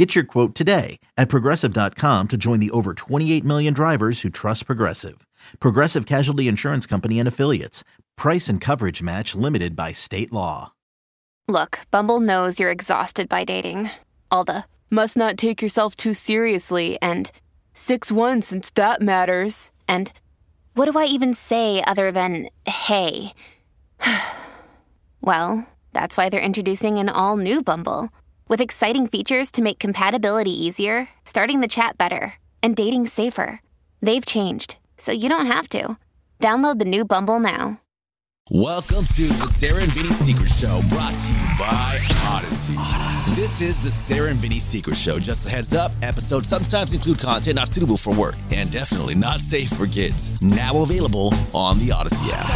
Get your quote today at progressive.com to join the over 28 million drivers who trust Progressive. Progressive Casualty Insurance Company and Affiliates. Price and coverage match limited by state law. Look, Bumble knows you're exhausted by dating. All the must not take yourself too seriously and 6 1 since that matters. And what do I even say other than hey? well, that's why they're introducing an all new Bumble with exciting features to make compatibility easier, starting the chat better, and dating safer. They've changed, so you don't have to. Download the new Bumble now. Welcome to the Sarah and Vinny Secret Show, brought to you by Odyssey. This is the Sarah and Vinny Secret Show. Just a heads up, episodes sometimes include content not suitable for work and definitely not safe for kids. Now available on the Odyssey app.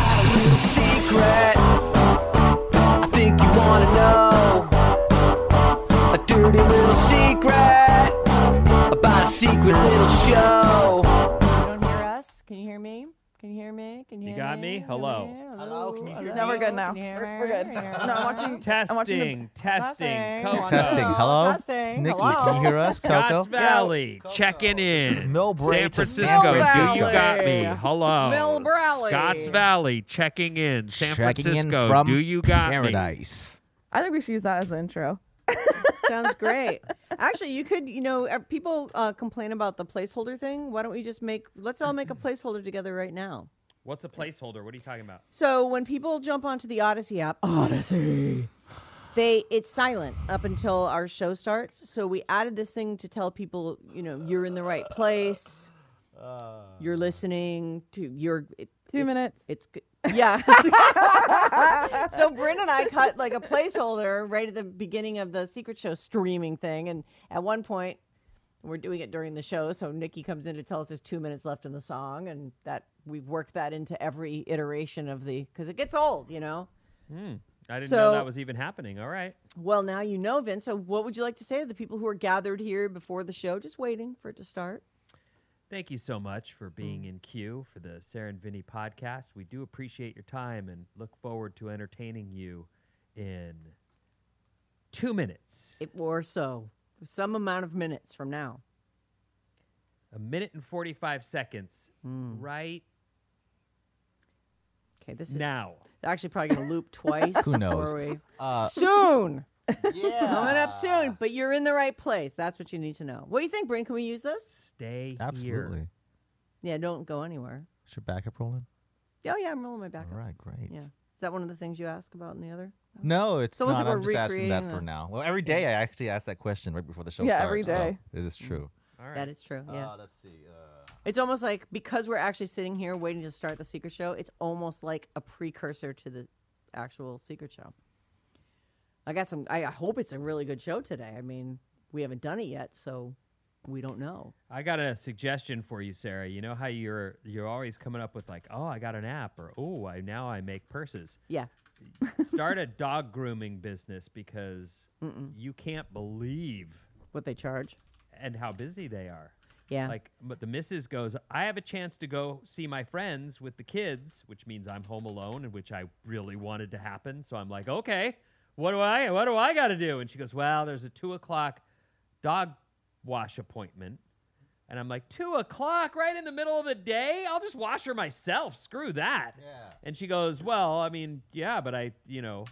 Secret little show. You don't hear us? Can you hear me? Can you hear me? Can you, You hear got me? Can Hello. hear me? Hello, can you hear No, me? we're good now. Can you hear We're, we're good. Can you hear No, I'm watching. I'm watching the- Testing, testing, Testing. Coco. Testing. Hello? Testing. Nikki, Hello? can you hear us? Coco. Scotts Coco? Valley, checking in. Millbrae San to Francisco, San do you got me? Hello. Millbrae. Scotts Valley, checking in. San Checking in Francisco, from do you got me? Paradise. I think we should use that as the intro. Sounds great. Actually, you could, you know, uh, people uh, complain about the placeholder thing. Why don't we just make, let's all make a placeholder together right now. What's a placeholder? What are you talking about? So when people jump onto the Odyssey app, Odyssey, they it's silent up until our show starts. So we added this thing to tell people, you know, you're in the right place. You're listening to your it, Two it- minutes. It's good. Yeah. so Bryn and I cut like a placeholder right at the beginning of the secret show streaming thing, and at one point we're doing it during the show. So Nikki comes in to tell us there's two minutes left in the song, and that we've worked that into every iteration of the because it gets old, you know. Hmm. I didn't So- know that was even happening. All right. Well, now you know, Vince. So what would you like to say to the people who are gathered here before the show, just waiting for it to start? Thank you so much for Mm. being in queue for the Sarah and Vinny podcast. We do appreciate your time and look forward to entertaining you in two minutes. It, or so, some amount of minutes from now. A minute and 45 seconds Hmm. right Okay, this is now. actually probably going to loop twice. Who knows? we- Uh, soon. Yeah. Coming up soon, but you're in the right place. That's what you need to know. What do you think, Bryn? Can we use this? Stay here. Absolutely. here. Yeah, don't go anywhere. Is your backup rolling? Oh yeah, I'm rolling my backup. All up. right, great. Yeah. Is that one of the things you ask about in the other? No, it's It's almost not. like I'm we're just asking that for the- now. Well, every day I actually ask that question right before the show Yeah, starts. every so day. it is true. All right. That is true. Yeah. Uh, let's see. Uh, it's almost like because we're actually sitting here waiting to start the secret show, it's almost like a precursor to the actual secret show. I got some I I hope it's a really good show today. I mean, we haven't done it yet, so we don't know. I got a suggestion for you, Sarah. You know how you're you're always coming up with like, oh, I got an app, or oh, I now I make purses. Yeah. Start a dog grooming business because you can't believe What they charge. and how busy they are. Yeah. Like, but the missus goes, I have a chance to go see my friends with the kids, which means I'm home alone, and which I really wanted to happen. So I'm like, okay, what do I, what do I got to do? And she goes, well, there's a two o'clock dog wash appointment. And I'm like, two o'clock right in the middle of the day? I'll just wash her myself. Screw that. Yeah. And she goes, well, I mean, yeah, but I, you know,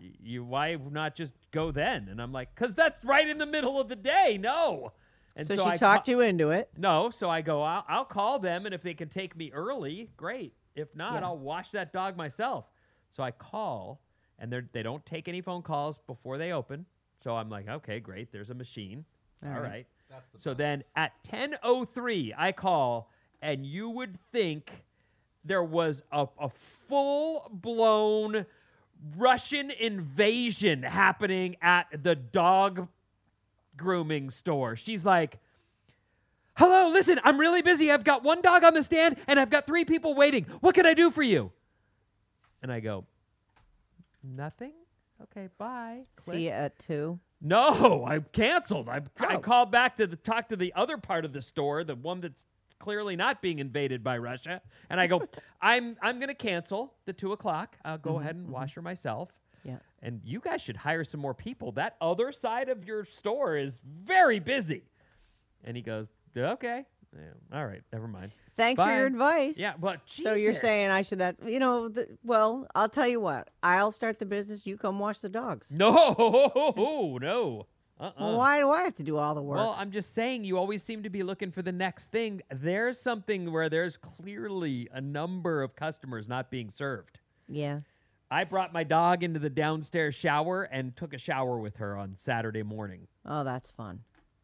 y- you why not just go then? And I'm like, because that's right in the middle of the day. No. And so, so, she I talked ca- you into it. no, so I go, I'll, I'll call them, and if they can take me early, great. If not, Yeah. I'll wash that dog myself. So I call, and they they don't take any phone calls before they open. So I'm like, okay, great. There's a machine. All All right. right. so then at 10:03, I call, and you would think there was a, a full blown Russian invasion happening at the dog grooming store. She's like, Hello, listen, I'm really busy. I've got one dog on the stand and I've got three people waiting. What can I do for you? And I go, nothing. Okay, bye. Click. See you at two. No, I canceled. I, I Oh. called back to the talk to the other part of the store, the one that's clearly not being invaded by Russia, and I go, I'm I'm gonna cancel the two o'clock. I'll go mm-hmm, ahead and mm-hmm. wash her myself. Yeah. And you guys should hire some more people. That other side of your store is very busy. And he goes, okay, Yeah, all right, never mind. Thanks for your advice. Yeah, but So you're saying I should that you know the, well I'll tell you what I'll start the business you come wash the dogs. no, no. Uh-uh. Well, why do I have to do all the work? Well, I'm just saying, you always seem to be looking for the next thing. There's something where there's clearly a number of customers not being served. yeah. I brought my dog into the downstairs shower and took a shower with her on Saturday morning. Oh, that's fun.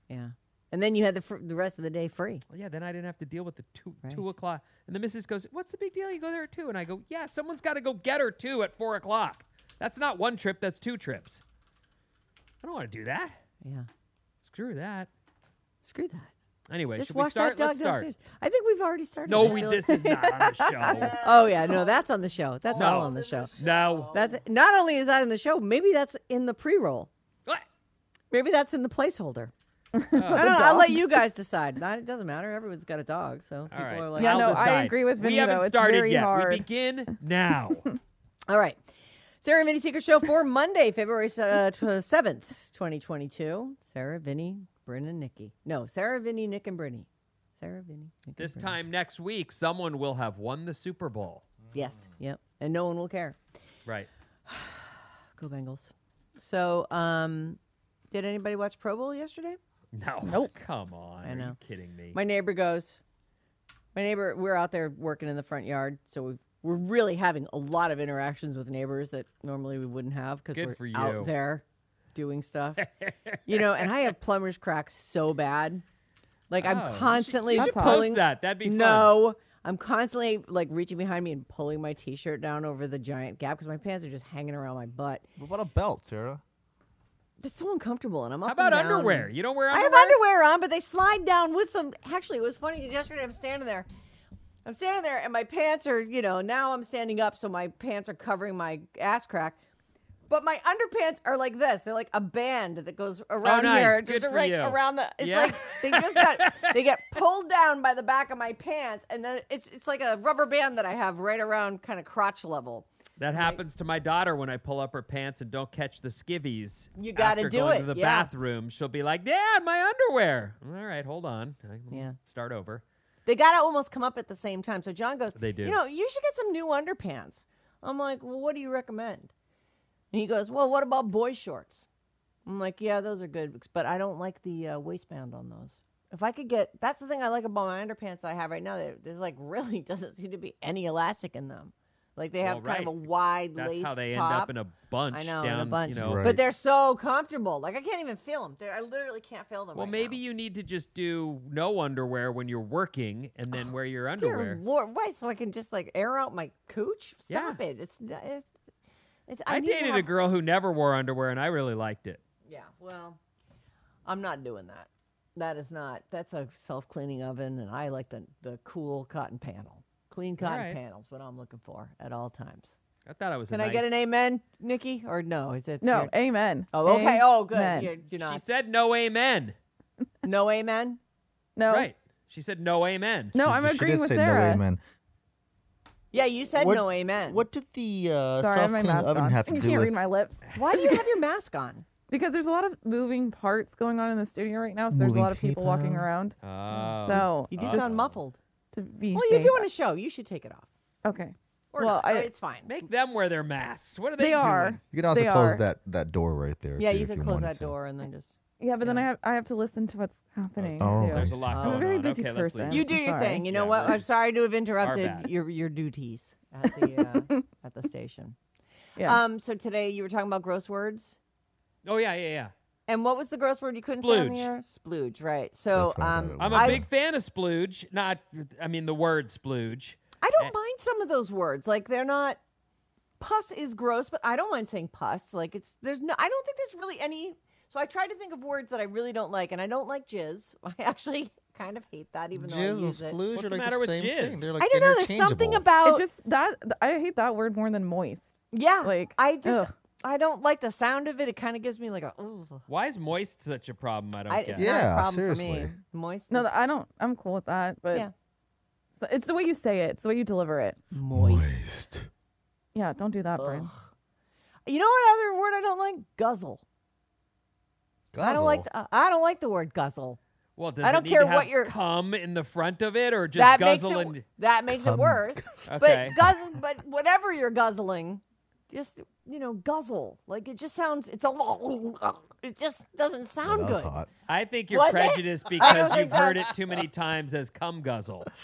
Yeah. And then you had the fr- the rest of the day free. Well, yeah, then I didn't have to deal with the two Right. two o'clock. And the missus goes, "What's the big deal? You go there at two. And I go, "Yeah, someone's got to go get her too at four o'clock. That's not one trip. That's two trips. I don't want to do that. Yeah. Screw that. Screw that. Anyway, Just should we start? Let's start. I think we've already started. No, we, this is not on the show. Oh yeah, no, that's on the show. That's No. all on the show. No. That's not only is that in the show, maybe that's in the pre-roll. What? Maybe that's in the placeholder. I don't know. I'll let you guys decide. Not, it doesn't matter. Everyone's got a dog, so people All right. are like, Yeah, I'll no, I agree with Vinny. We haven't though. Started yet. hard. We begin now. All right. Sarah and Vinny Secret Show for Monday, February uh, 7th, 2022. Sarah, Vinny, Bryn, and Nikki. No, Sarah, Vinny, Nick, and Brinny. Sarah, Vinny, Nick, this and Brinny. time next week, someone will have won the Super Bowl. Yes, yep. And no one will care. Right. Go Bengals. So, um, did anybody watch Pro Bowl yesterday? No. Nope. Come on. I Are know. you kidding me? My neighbor goes, my neighbor, we're out there working in the front yard, so we've, we're really having a lot of interactions with neighbors that normally we wouldn't have because we're for you. out there doing stuff. you know, and I have plumber's cracks so bad. Like Oh, I'm should- constantly you should pulling post that. That'd be fun. No, I'm constantly like reaching behind me and pulling my t-shirt down over the giant gap because my pants are just hanging around my butt. What about a belt, Sarah? It's so uncomfortable, and I'm up How about underwear? You don't wear underwear. I have underwear on, but they slide down with some. Actually, it was funny because yesterday I'm standing there. I'm standing there, and my pants are, you know, now I'm standing up, so my pants are covering my ass crack. But my underpants are like this. They're like a band that goes oh, around Oh, nice. here, Good just for right you. around the. It's Yeah. like they just got they get pulled down by the back of my pants, and then it's it's like a rubber band that I have right around kind of crotch level. That happens to my daughter when I pull up her pants and don't catch the skivvies. You gotta after do going it, to the yeah. bathroom. She'll be like, "Dad, my underwear." All right, hold on. Yeah. Start over. They got to almost come up at the same time. So John goes, They do. You know, you should get some new underpants. I'm like, well, what do you recommend? And he goes, well, what about boy shorts? I'm like, yeah, those are good, but I don't like the uh, waistband on those. If I could get, that's the thing I like about my underpants that I have right now. There's like really doesn't seem to be any elastic in them. Like they have Well, kind of a right. wide That's lace how they top. end up in a bunch I know, down. in a bunch. You know. Right. But they're so comfortable. Like I can't even feel them. They're, I literally can't feel them. Well, right maybe now. you need to just do no underwear when you're working, and then wear your underwear. Dear underwear. Lord, why? So I can just like air out my cooch? Yeah. Stop it! It's it's. it's I, need to dated a girl who never wore underwear, and I really liked it. Yeah, well, I'm not doing that. That is not. That's a self cleaning oven, and I like the the cool cotton panel. Clean cotton right. panels, what I'm looking for at all times. I thought I was. Can a I get an amen, Nikki? Or no? Is it No, you're- amen. Oh, okay. Oh, good. You're, you're She said no amen. no amen. No, Right. She said no amen. no, She- I'm she agreeing did with say Sarah. no amen. Yeah, you said What- no amen. What did the uh, Sorry, I have my self-cleaning mask oven on. have to you do can't with? read my lips Why do you have your mask on? because there's a lot of moving parts going on in the studio right now. So there's a lot of people walking around. Oh. So You do Oh. sound muffled. To be Well, you're safe- doing a show. You should take it off. okay. Or Well, not. I- it's fine. Make them wear their masks. What are they, They doing? are. You can also They close are. that, that door right there. Yeah, too, you if could you close wanted that to. door and then just. Yeah, but then I have I have to listen to what's happening. Oh, too. I There's a see. lot I'm a going very on. busy okay, let's person. You I'm do your sorry. thing. You know Yeah, what? we're- I'm sorry to have interrupted bad. your your duties at the uh, at the station. Yeah. Um. So today you were talking about gross words, Oh yeah, yeah, yeah. And what was the gross word you couldn't say on the Splooge. air? Splooge. Right. So um, I'm a I, big fan of splooge. Not, I mean the word splooge. I Eh. don't mind some of those words. Like they're not. Pus is gross, but I don't mind saying pus. Like it's there's no. I don't think there's really any. So I try to think of words that I really don't like, and I don't like jizz. I actually kind of hate that, even though I Jizz and use it. splooge What's are the like matter the with same thing. jizz? They're like I don't know. There's something about It's just that I hate that word more than moist. yeah. like, I just ugh. I don't like the sound of it. It kind of gives me like a. Ugh. Why is moist such a problem? I don't I, get. it's not a Yeah, problem for me. seriously. Moist. No, I don't. I'm cool with that. But Yeah. it's the way you say it. It's the way you deliver it. moist. Yeah, don't do that, Brian. You know what other word I don't like? Guzzle. I don't like. Guzzle. The, I don't like the word guzzle. Well, does I it don't need care to what have you're- cum in the front of it, or just that makes guzzle it. and? That makes it Cum worse. Okay. But guzzle. But whatever you're guzzling, just you know, guzzle. Like it just sounds. It's a. It just doesn't Oh, sound that good. hot. I think you're Was it? prejudiced I because you've heard it too many times as cum guzzle.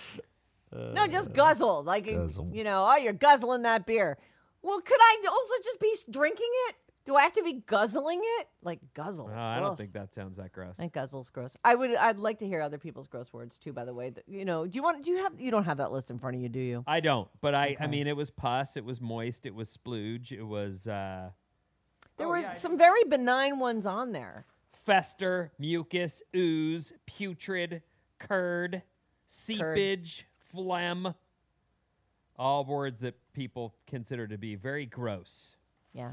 No, just guzzle. Like guzzle. you know, oh, you're guzzling that beer. Well, could I also just be drinking it? Do I have to be guzzling it? Like guzzle. Oh, I don't Ugh. think that sounds that gross. I think guzzle's gross. I would. I'd like to hear other people's gross words too. By the way, That- you know, do you want? Do you have? You don't have that list in front of you, do you? I don't, but I, I mean, it was pus, it was moist, it was splooge, it was uh, There Oh, were yeah, some very benign ones on there. fester, mucus, ooze, putrid, curd, seepage, phlegm. All words that people consider to be very gross. Yeah.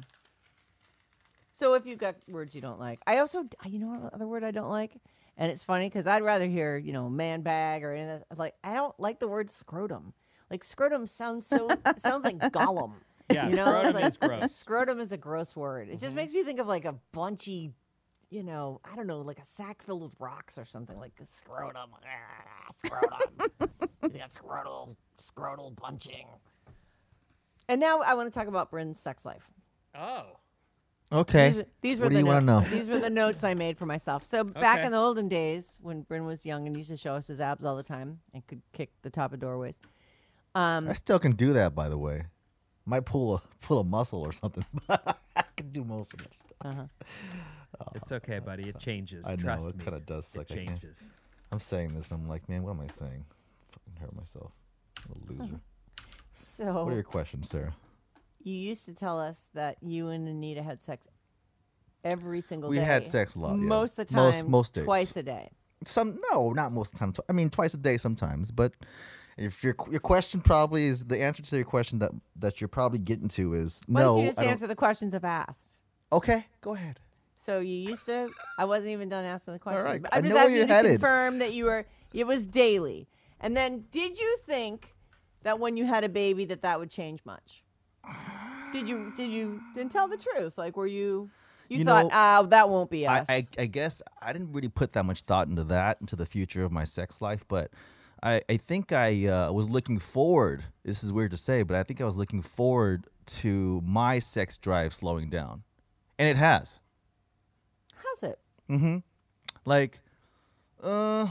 So if you've got words you don't like, I also, you know, what other word I don't like, and it's funny because I'd rather hear, you know, man bag or anything. Like I don't like the word scrotum. Like scrotum sounds so sounds like Gollum. Yeah, You know, scrotum like- is gross. Scrotum is a gross word. It just Mm-hmm. makes me think of like a bunchy, you know, I don't know, like a sack filled with rocks or something like the scrotum. Ah, scrotum. He's got scrotal, scrotal bunching. And now I want to talk about Bryn's sex life. Oh, Okay. These, were- these were what do the you want to notes- know? These were the notes I made for myself. So back Okay. in the olden days, when Bryn was young and used to show us his abs all the time and could kick the top of doorways, um, I still can do that, by the way. Might pull a pull a muscle or something, but I can do most of it. Stuff. it's okay, buddy. It changes. I know, Trust it me. kinda does suck, It I can't- changes. I'm saying this, and I'm like, man, what am I saying? Fucking hurt myself. What a loser. so What are your questions, Sarah? You used to tell us that you and Anita had sex every single We day. We had sex a lot, yeah. Most of the time, Most- most days. twice a day. Some no, not most of the time. I mean, twice a day sometimes. But if your your question probably is the answer to your question that that you're probably getting to is Why no. don't you just answer the questions I've asked? Okay, go ahead. So you used to. I wasn't even done asking the question. right, but I I'm just asking you to headed. confirm that you were. It was daily. And then, did you think that when you had a baby that that would change much? Did you? Did you? Then tell the truth. Like, were you? You, You thought, know, ah, that won't be I, us. I I guess I didn't really put that much thought into that into the future of my sex life, but I I think I uh, was looking forward. This is weird to say, but I think I was looking forward to my sex drive slowing down, and it has. How's it? Mm-hmm. Like, uh,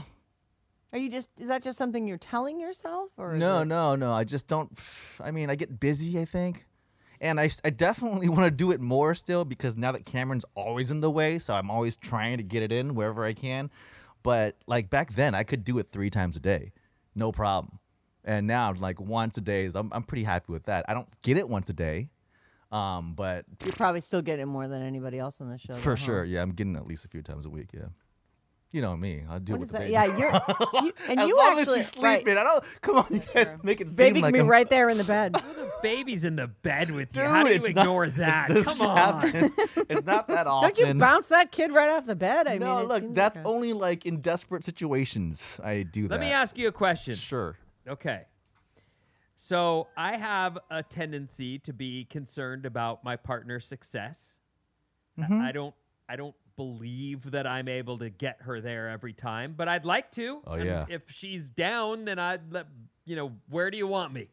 Are you just? Is that just something you're telling yourself, or No, it- no, no. I just don't. I mean, I get busy, I think. And I, I definitely want to do it more still because now that Cameron's always in the way, so I'm always trying to get it in wherever I can. But like back then, I could do it three times a day, no problem. And now, like once a day is, I'm, I'm pretty happy with that. I don't get it once a day, um, but You're probably still getting more than anybody else on the show. for though, huh? sure, yeah, I'm getting at least a few times a week. Yeah, you know me, I do What it is with the that? baby. Yeah, you're. You, and as you long actually. as she's right. sleeping, I don't. Come on, you guys, make it seem Baby like can be I'm, right there in the bed. The baby's in the bed with you. Dude, How do you it's not- ignore that? This Come on. happen. It's not that often. Don't you bounce that kid right off the bed? I no, mean, it look, that's like a- only like in desperate situations I do that. Let me ask you a question. Sure. Okay. So I have a tendency to be concerned about my partner's success. Mm-hmm. I don't I don't believe that I'm able to get her there every time, but I'd like to. Oh, And yeah. If she's down, then I'd let you know, where do you want me?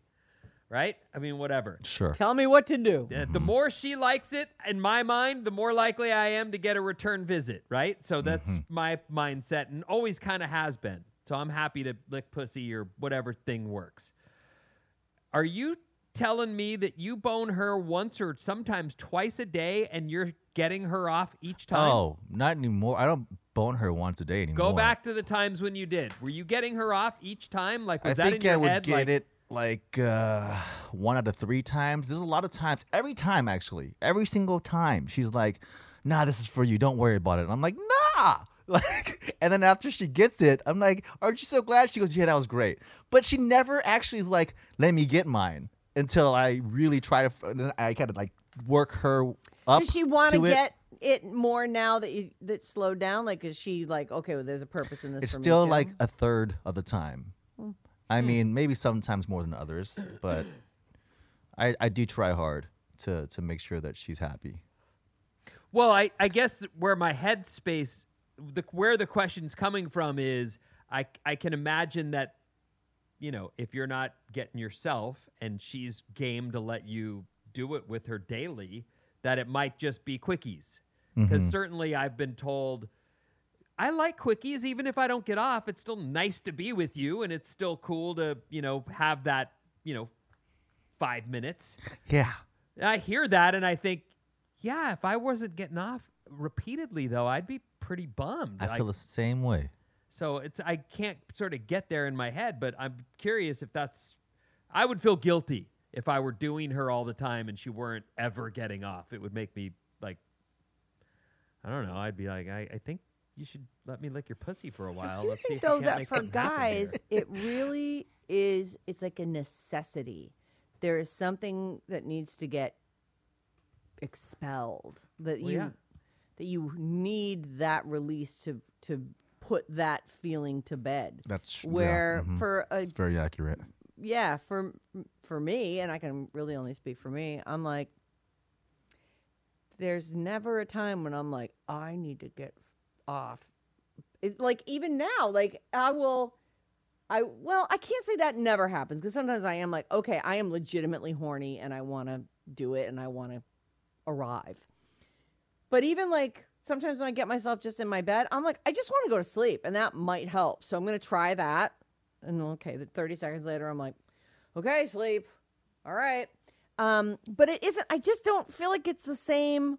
Right? I mean, whatever. Sure. Tell me what to do. Uh, The more she likes it, in my mind, the more likely I am to get a return visit, right? So that's Mm-hmm. my mindset and always kind of has been. So I'm happy to lick pussy or whatever thing works. Are you telling me that you bone her once or sometimes twice a day and you're getting her off each time? Oh, not anymore. I don't bone her once a day anymore. Go back to the times when you did. Were you getting her off each time? Like was I that think in your I think I would head? get like, it like uh, one out of three times. There's a lot of times. Every time, actually, every single time, she's like, "Nah, this is for you. Don't worry about it." And I'm like, "Nah." Like, and then after she gets it, I'm like, "Aren't you so glad?" She goes, "Yeah, that was great." But she never actually is like, "Let me get mine." Until I really try to, f- and then I kind of like work her up. Does she want to to it. get it more now that you that slowed down? Like, is she like, okay, well, there's a purpose in this? It's for me still too? like a third of the time. Hmm. I mean, maybe sometimes more than others, but I I do try hard to to make sure that she's happy. Well, I, I guess where my headspace, the, where the question's coming from is I, I can imagine that, you know, if you're not getting yourself and she's game to let you do it with her daily, that it might just be quickies. Because mm-hmm. certainly I've been told, I like quickies, even if I don't get off. It's still nice to be with you, and it's still cool to, you know, have that, you know, five minutes. Yeah. I hear that and I think, yeah, if I wasn't getting off repeatedly though, I'd be pretty bummed. I Like, feel the same way. So it's I can't sort of get there in my head, but I'm curious if that's I would feel guilty if I were doing her all the time and she weren't ever getting off. It would make me like I don't know, I'd be like, I, I think you should let me lick your pussy for a while. Do Let's see think if though you can't that make for guys, it really is? It's like a necessity. There is something that needs to get expelled. That Well, you yeah. that you need that release to to put that feeling to bed. That's yeah, where mhm. for a It's very accurate. yeah for for me and i can really only speak for me i'm like there's never a time when i'm like i need to get off it, like even now like i will i well i can't say that never happens because sometimes i am like okay i am legitimately horny and i want to do it and i want to arrive but even like sometimes when i get myself just in my bed i'm like i just want to go to sleep and that might help so i'm going to try that and okay, the 30 seconds later, I'm like, okay, sleep. All right. Um, but it isn't, I just don't feel like it's the same.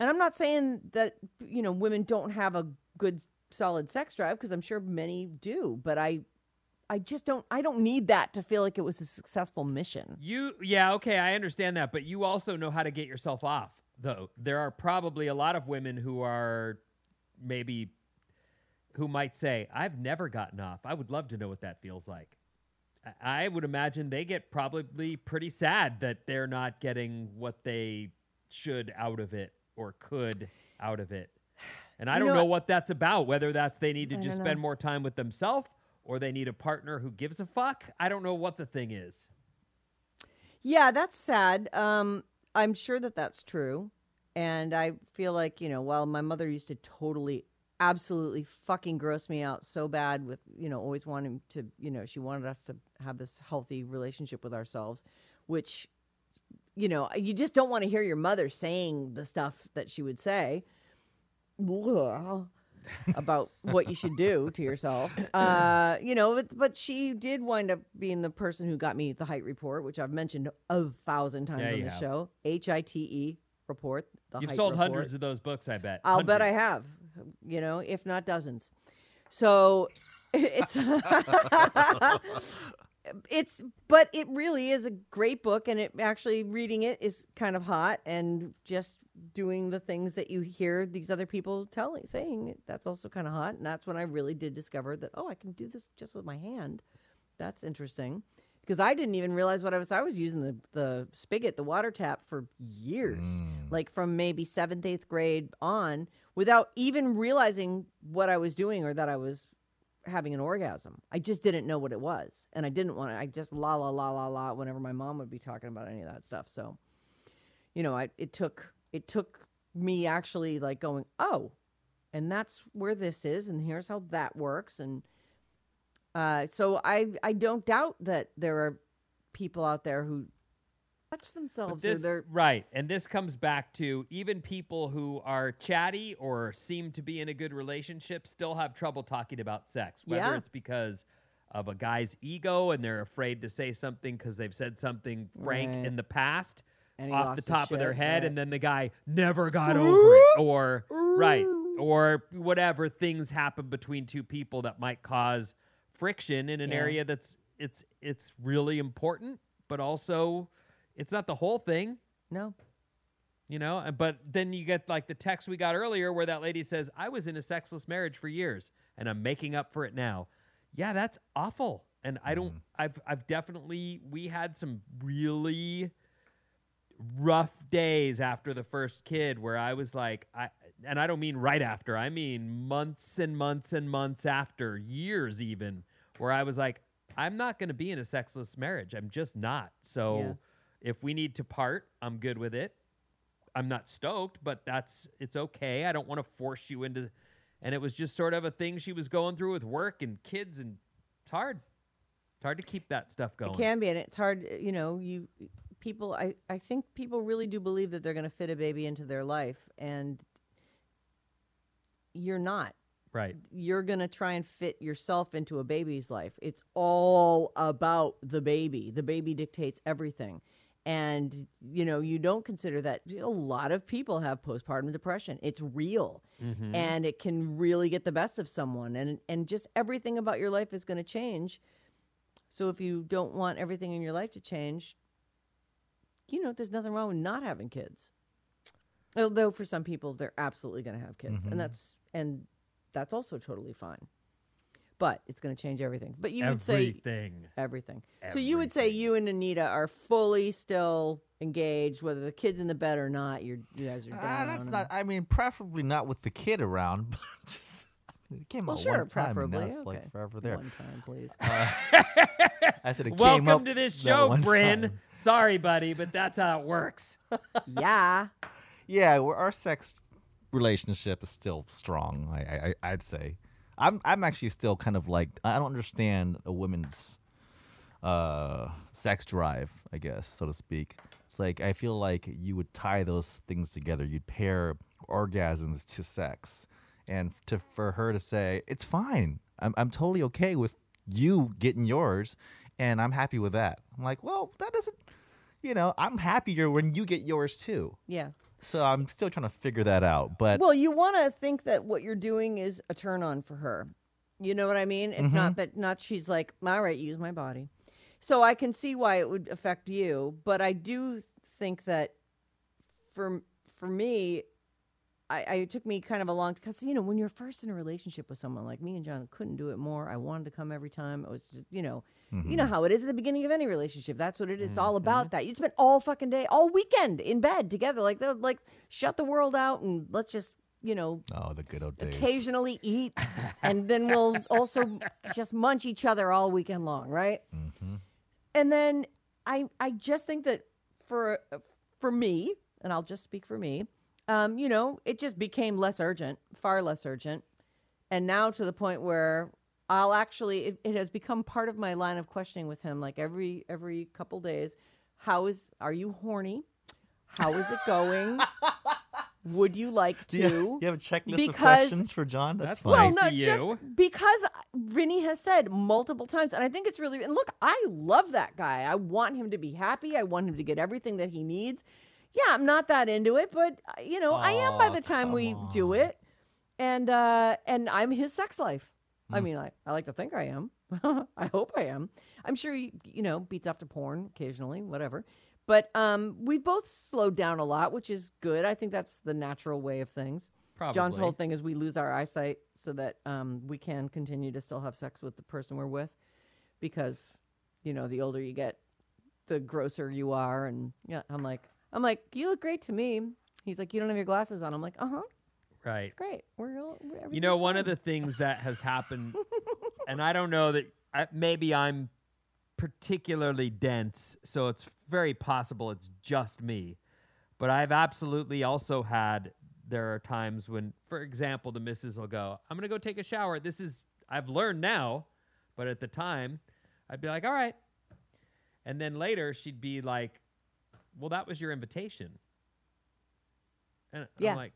And I'm not saying that, you know, women don't have a good, solid sex drive because I'm sure many do, but I. I just don't I don't need that to feel like it was a successful mission. You, yeah, okay, I understand that, but you also know how to get yourself off, though. There are probably a lot of women who are maybe who might say, "I've never gotten off. I would love to know what that feels like." I I would imagine they get probably pretty sad that they're not getting what they should out of it or could out of it. And I You don't know know what- that's about, whether that's they need to I just spend know. more time with themselves or they need a partner who gives a fuck. I don't know what the thing is. Yeah, that's sad. Um, I'm sure that that's true. And I feel like, you know, while my mother used to totally, absolutely fucking gross me out so bad with, you know, always wanting to, you know, she wanted us to have this healthy relationship with ourselves, which, you know, you just don't want to hear your mother saying the stuff that she would say about what you should do to yourself. Uh, you know, but, but she did wind up being the person who got me the Hite report, which I've mentioned a thousand times Yeah, on the have. show. H I T E report. The You've sold report. hundreds of those books, I bet. I'll bet I have, you know, if not dozens. So it's it's but it really is a great book and it actually reading it is kind of hot and just doing the things that you hear these other people telling saying that's also kind of hot and that's when I really did discover that oh I can do this just with my hand. That's interesting. Because I didn't even realize what I was I was using the the spigot, the water tap for years. Mm. Like from maybe 7th, 8th grade on without even realizing what I was doing or that I was having an orgasm. I just didn't know what it was. And I didn't want to I just la la la la la whenever my mom would be talking about any of that stuff. So, you know, I it took it took me actually like going, "Oh, and that's where this is and here's how that works." And uh so I I don't doubt that there are people out there who touch themselves this, right, and this comes back to even people who are chatty or seem to be in a good relationship still have trouble talking about sex. Whether Yeah. it's because of a guy's ego and they're afraid to say something because they've said something frank Right. in the past off the top of their head, right. and then the guy never got over it, or right, or whatever things happen between two people that might cause friction in an Yeah. area that's it's it's really important, but also it's not the whole thing. No. you know uh, but then you get like the text we got earlier where that lady says i was in a sexless marriage for years and i'm making up for it now. Yeah that's awful. And i don't mm. i've i've definitely we had some really rough days after the first kid where i was like i and i don't mean right after i mean months and months and months after years even where i was like i'm not going to be in a sexless marriage i'm just not. So Yeah. If we need to part i'm good with it i'm not stoked but that's it's okay i don't want to force you into and it was just sort of a thing she was going through with work and kids and it's hard it's hard to keep that stuff going It can be, and it's hard. You know, you people. I I think people really do believe that they're going to fit a baby into their life, and you're not. right You're going to try and fit yourself into a baby's life. It's all about the baby. The baby dictates everything. And you know, you don't consider that a lot of people have postpartum depression. It's real. Mhm. And it can really get the best of someone and and just everything about your life is going to change. So if you don't want everything in your life to change, you know, there's nothing wrong with not having kids. Although for some people they're absolutely going to have kids, Mhm. and that's and that's also totally fine. But it's going to change everything. But you would say everything everything. So you would say you and Anita are fully still engaged, whether the kid's in the bed or not. You're you guys are down. Ah, that's and- not. I mean, preferably not with the kid around, but just I mean, it came Well, out sure, one time, and preferably. now it's okay. like forever there. One time, please. Uh, I said it came welcome up to this that show one bryn time. sorry buddy but that's how it works yeah. Yeah, well, our sex relationship is still strong. I, I I- I'd say. I'm I'm actually still kind of like I don't understand a woman's uh sex drive, I guess, so to speak. It's like I feel like you would tie those things together. You'd pair orgasms to sex, and to for her to say it's fine. I'm I'm totally okay with you getting yours, and I'm happy with that. I'm like, well, that doesn't. You know, I'm happier when you get yours too. Yeah. So I'm still trying to figure that out. But well, you want to think that what you're doing is a turn on for her. You know what I mean? It's not mm-hmm. that not she's like, all right, use my body. So I can see why it would affect you, but I do think that for for me, I, I it took me kind of a long because you know when you're first in a relationship with someone like me and John couldn't do it more. I wanted to come every time. It was just you know you know how it is at the beginning of any relationship. That's what it is. It's all about that. You spend all fucking day, all weekend in bed together, like they'll like shut the world out and let's just you know oh, the good old days. occasionally eat, and then we'll also just munch each other all weekend long, right? Mm-hmm. And then I I just think that for for me, and I'll just speak for me, um, you know, it just became less urgent, far less urgent, and now to the point where I'll actually it, it has become part of my line of questioning with him, like every every couple days. How is are you horny? How is it going? Would you like to? Do you, you have a checklist of questions for John? That's, That's fine. Well, Nice no, of you. just because Vinny has said multiple times, and I think it's really. And look, I love that guy. I want him to be happy. I want him to get everything that he needs. Yeah, I'm not that into it, but uh, you know, I am by the time we come do it, and uh and I'm his sex life. I mean, I, I like to think I am. I hope I am. I'm sure he, you know, beats off to porn occasionally, whatever. But um, we both slowed down a lot, which is good. I think that's the natural way of things. John's whole thing is we lose our eyesight so that um, we can continue to still have sex with the person we're with, because, you know, the older you get, the grosser you are. And yeah, I'm like, I'm like, you look great to me. He's like, you don't have your glasses on. I'm like, uh huh, right it's great. We're, all- You know, one of the things that has happened, and I don't know that I, maybe I'm particularly dense, so it's very possible it's just me. But I've absolutely also had, there are times when, for example, the missus will go, I'm going to go take a shower. This is, I've learned now, but at the time, I'd be like, all right. And then later, she'd be like, well, that was your invitation. And Yeah. I'm like,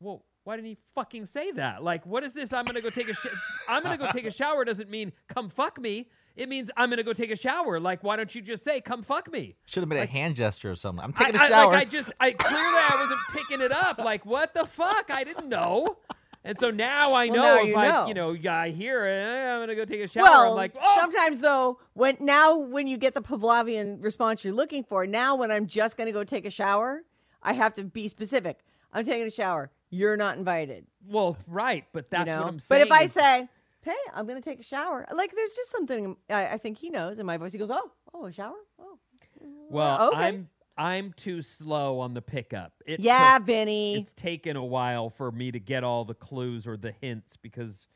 well, why didn't he fucking say that? Like, what is this? I'm gonna go take a sh- I'm gonna go take a shower doesn't mean come fuck me. It means I'm gonna go take a shower. Like, why don't you just say come fuck me? Should have made Like- a hand gesture or something. I'm taking a I- shower. like I just, I clearly I wasn't picking it up. Like, what the fuck? I didn't know. And so now I Well, know now if you I, know. you know, I hear eh, I'm gonna go take a shower. Well, I'm like, oh, sometimes though, when now when you get the Pavlovian response you're looking for, now when I'm just going to go take a shower, I have to be specific. I'm taking a shower. You're not invited. well, right, but that's you know? what I'm saying. but if I say, "Hey, I'm going to take a shower," like there's just something I, I think he knows in my voice. He goes, "Oh, oh, a shower? Oh, mm, well, okay. I'm I'm too slow on the pickup. It yeah, took- Vinny." it's taken a while for me to get all the clues or the hints because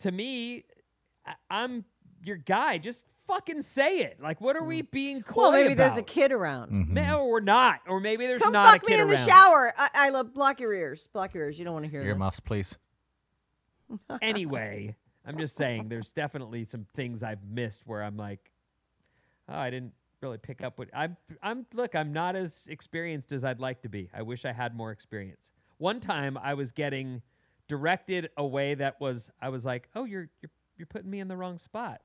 to me, I, I'm your guy. Just fucking say it. Like, what are we being coy Mm. well, maybe there's a kid around. Mm-hmm. Ma- or not, or maybe there's Come not fuck a kid around. Don't fuck me in around. the shower. I, I love block your ears. Block your ears. You don't want to hear this. Earmuffs, please. anyway, I'm just saying there's definitely some things I've missed where I'm like, oh, I didn't really pick up what I'm I'm look, I'm not as experienced as I'd like to be. I wish I had more experience. One time I was getting directed a way that was I was like, "Oh, you're you're you're putting me in the wrong spot."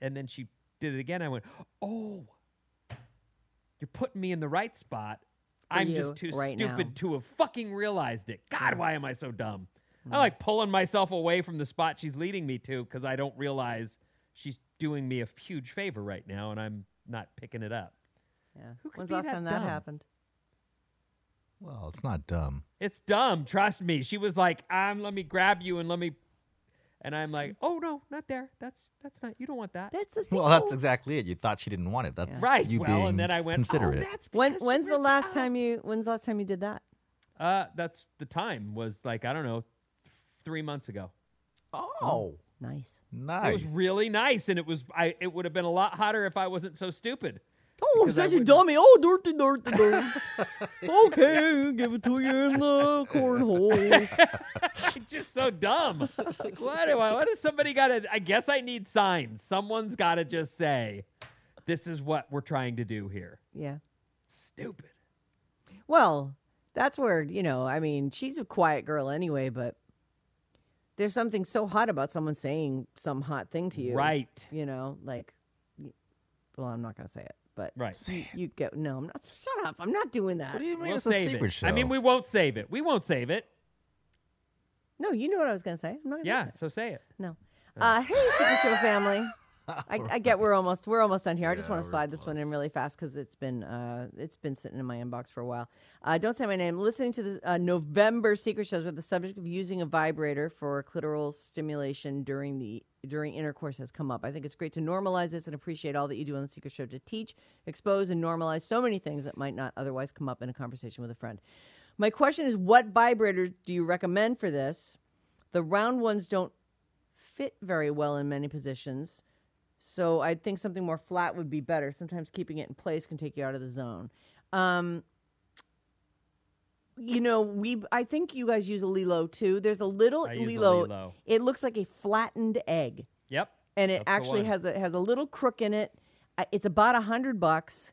And then she did it again. I went, "Oh, you're putting me in the right spot." For I'm just too right stupid now. to have fucking realized it. God, why am I so dumb? I like pulling myself away from the spot she's leading me to because I don't realize she's doing me a huge favor right now, and I'm not picking it up. Yeah. Who could When's be the last that time that dumb? happened? Well, it's not dumb. It's dumb. Trust me. She was like, "Um, let me grab you and let me," and I'm like, "Oh no, not there. That's that's not. You don't want that." That's the Well, that's exactly it. You thought she didn't want it. That's right. you well, being and then I went, considerate. "Oh, that's When when's the last out." time you when's the last time you did that? Uh, that's the time was like I don't know, three months ago. oh, Nice. nice. It was really nice, and it was I. It would have been a lot hotter if I wasn't so stupid. Oh, Because such a dummy. Oh, dirty, dirty, dirty. okay, give it to you in the cornhole. it's just so dumb. Like, what do I? What does somebody got to? I guess I need signs. Someone's got to just say, "This is what we're trying to do here." Yeah. Stupid. Well, that's where, you know, I mean, she's a quiet girl anyway, but there's something so hot about someone saying some hot thing to you. Right. You know, like, well, I'm not going to say it, but Right. you, you get, no, I'm not, shut up. I'm not doing that. What do you mean We'll it's a secret it. show? I mean, we won't save it. We won't save it. No, you know what I was going to say. I'm not going to Yeah. say it. So say it. No. Uh, hey, Secret Show family. I, I get we're almost we're almost done here. I just want to slide this one in really fast because it's been uh, it's been sitting in my inbox for a while. Uh, don't say my name. Listening to the uh, November Secret Shows with the subject of using a vibrator for clitoral stimulation during the during intercourse has come up. I think it's great to normalize this and appreciate all that you do on the Secret Show to teach, expose, and normalize so many things that might not otherwise come up in a conversation with a friend. My question is, what vibrator do you recommend for this? The round ones don't fit very well in many positions. So I think something more flat would be better. Sometimes keeping it in place can take you out of the zone. Um, you know, we I think you guys use a LELO too. There's a little I use a LELO. LELO. It looks like a flattened egg, Yep. and it actually has a has a little crook in it. It's about a hundred bucks.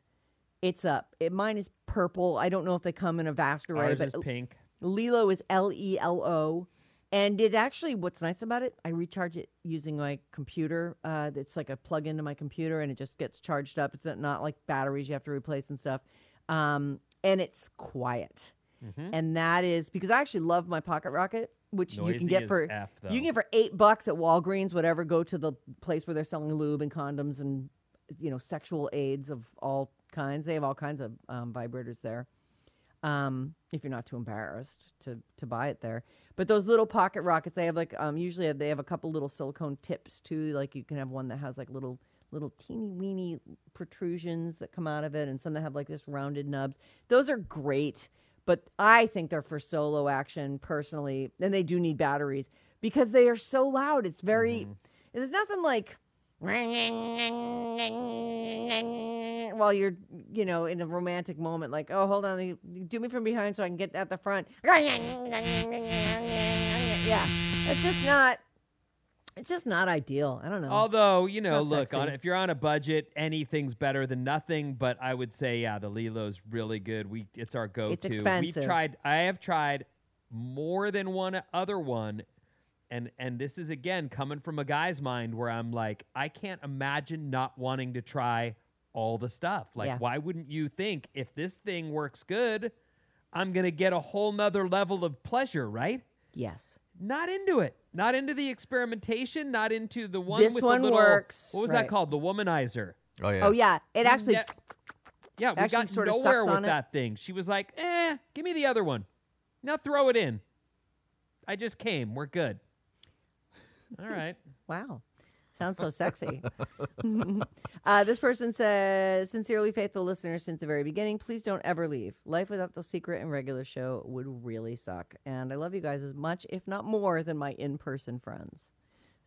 It's up. It, mine is purple. I don't know if they come in a vast array, Ours but is pink. LELO is L E L O. And it actually, what's nice about it, I recharge it using my computer. Uh, it's like a plug into my computer and it just gets charged up. It's not, like batteries you have to replace and stuff. Um, and it's quiet. Mm-hmm. And that is because I actually love my Pocket Rocket, which you can get for F, you can get for eight bucks at Walgreens, whatever. Go to the place where they're selling lube and condoms and you know sexual aids of all kinds. They have all kinds of um, vibrators there um, if you're not too embarrassed to to buy it there. But those little pocket rockets, they have like um, usually they have a couple little silicone tips too. Like you can have one that has like little little teeny weeny protrusions that come out of it, and some that have like this rounded nubs. Those are great, but I think they're for solo action personally, and they do need batteries because they are so loud. It's very there's nothing like while you're, you know, in a romantic moment, like, oh, hold on, do me from behind so I can get at the front. Yeah, it's just not. It's just not ideal. I don't know. Although, you know, Not look, on, if you're on a budget, anything's better than nothing. But I would say, yeah, the LELO's really good. We it's our go-to. We've expensive. tried. I have tried more than one other one, and and this is again coming from a guy's mind where I'm like, I can't imagine not wanting to try all the stuff. Like, Yeah. why wouldn't you think if this thing works good, I'm gonna get a whole nother level of pleasure, right? yes. not into it. Not into the experimentation. Not into the one This with one the little. works, What was right. that called? The womanizer. Oh yeah. Oh yeah. It actually. Yeah, yeah we Actually got sort of nowhere with on it. that thing. She was like, "Eh, give me the other one. Now throw it in." I just came. We're good. All right. Wow. Sounds so sexy. uh, this person says, sincerely faithful listeners since the very beginning, please don't ever leave. Life without the secret and regular show would really suck. And I love you guys as much, if not more, than my in person friends.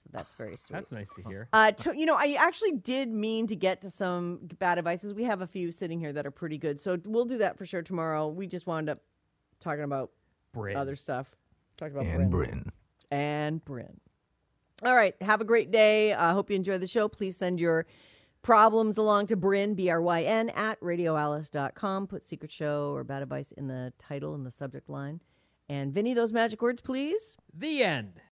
So that's very sweet. That's nice to hear. Uh, to, you know, I actually did mean to get to some bad advices. We have a few sitting here that are pretty good. So we'll do that for sure tomorrow. We just wound up talking about Bryn. other stuff. Talked about and Bryn Bryn. and Bryn. All right. Have a great day. I hope you enjoy the show. Please send your problems along to Bryn, B R Y N, at radioalice.com. Put Secret Show or Bad Advice in the title and the subject line. And Vinny, those magic words, please. The end.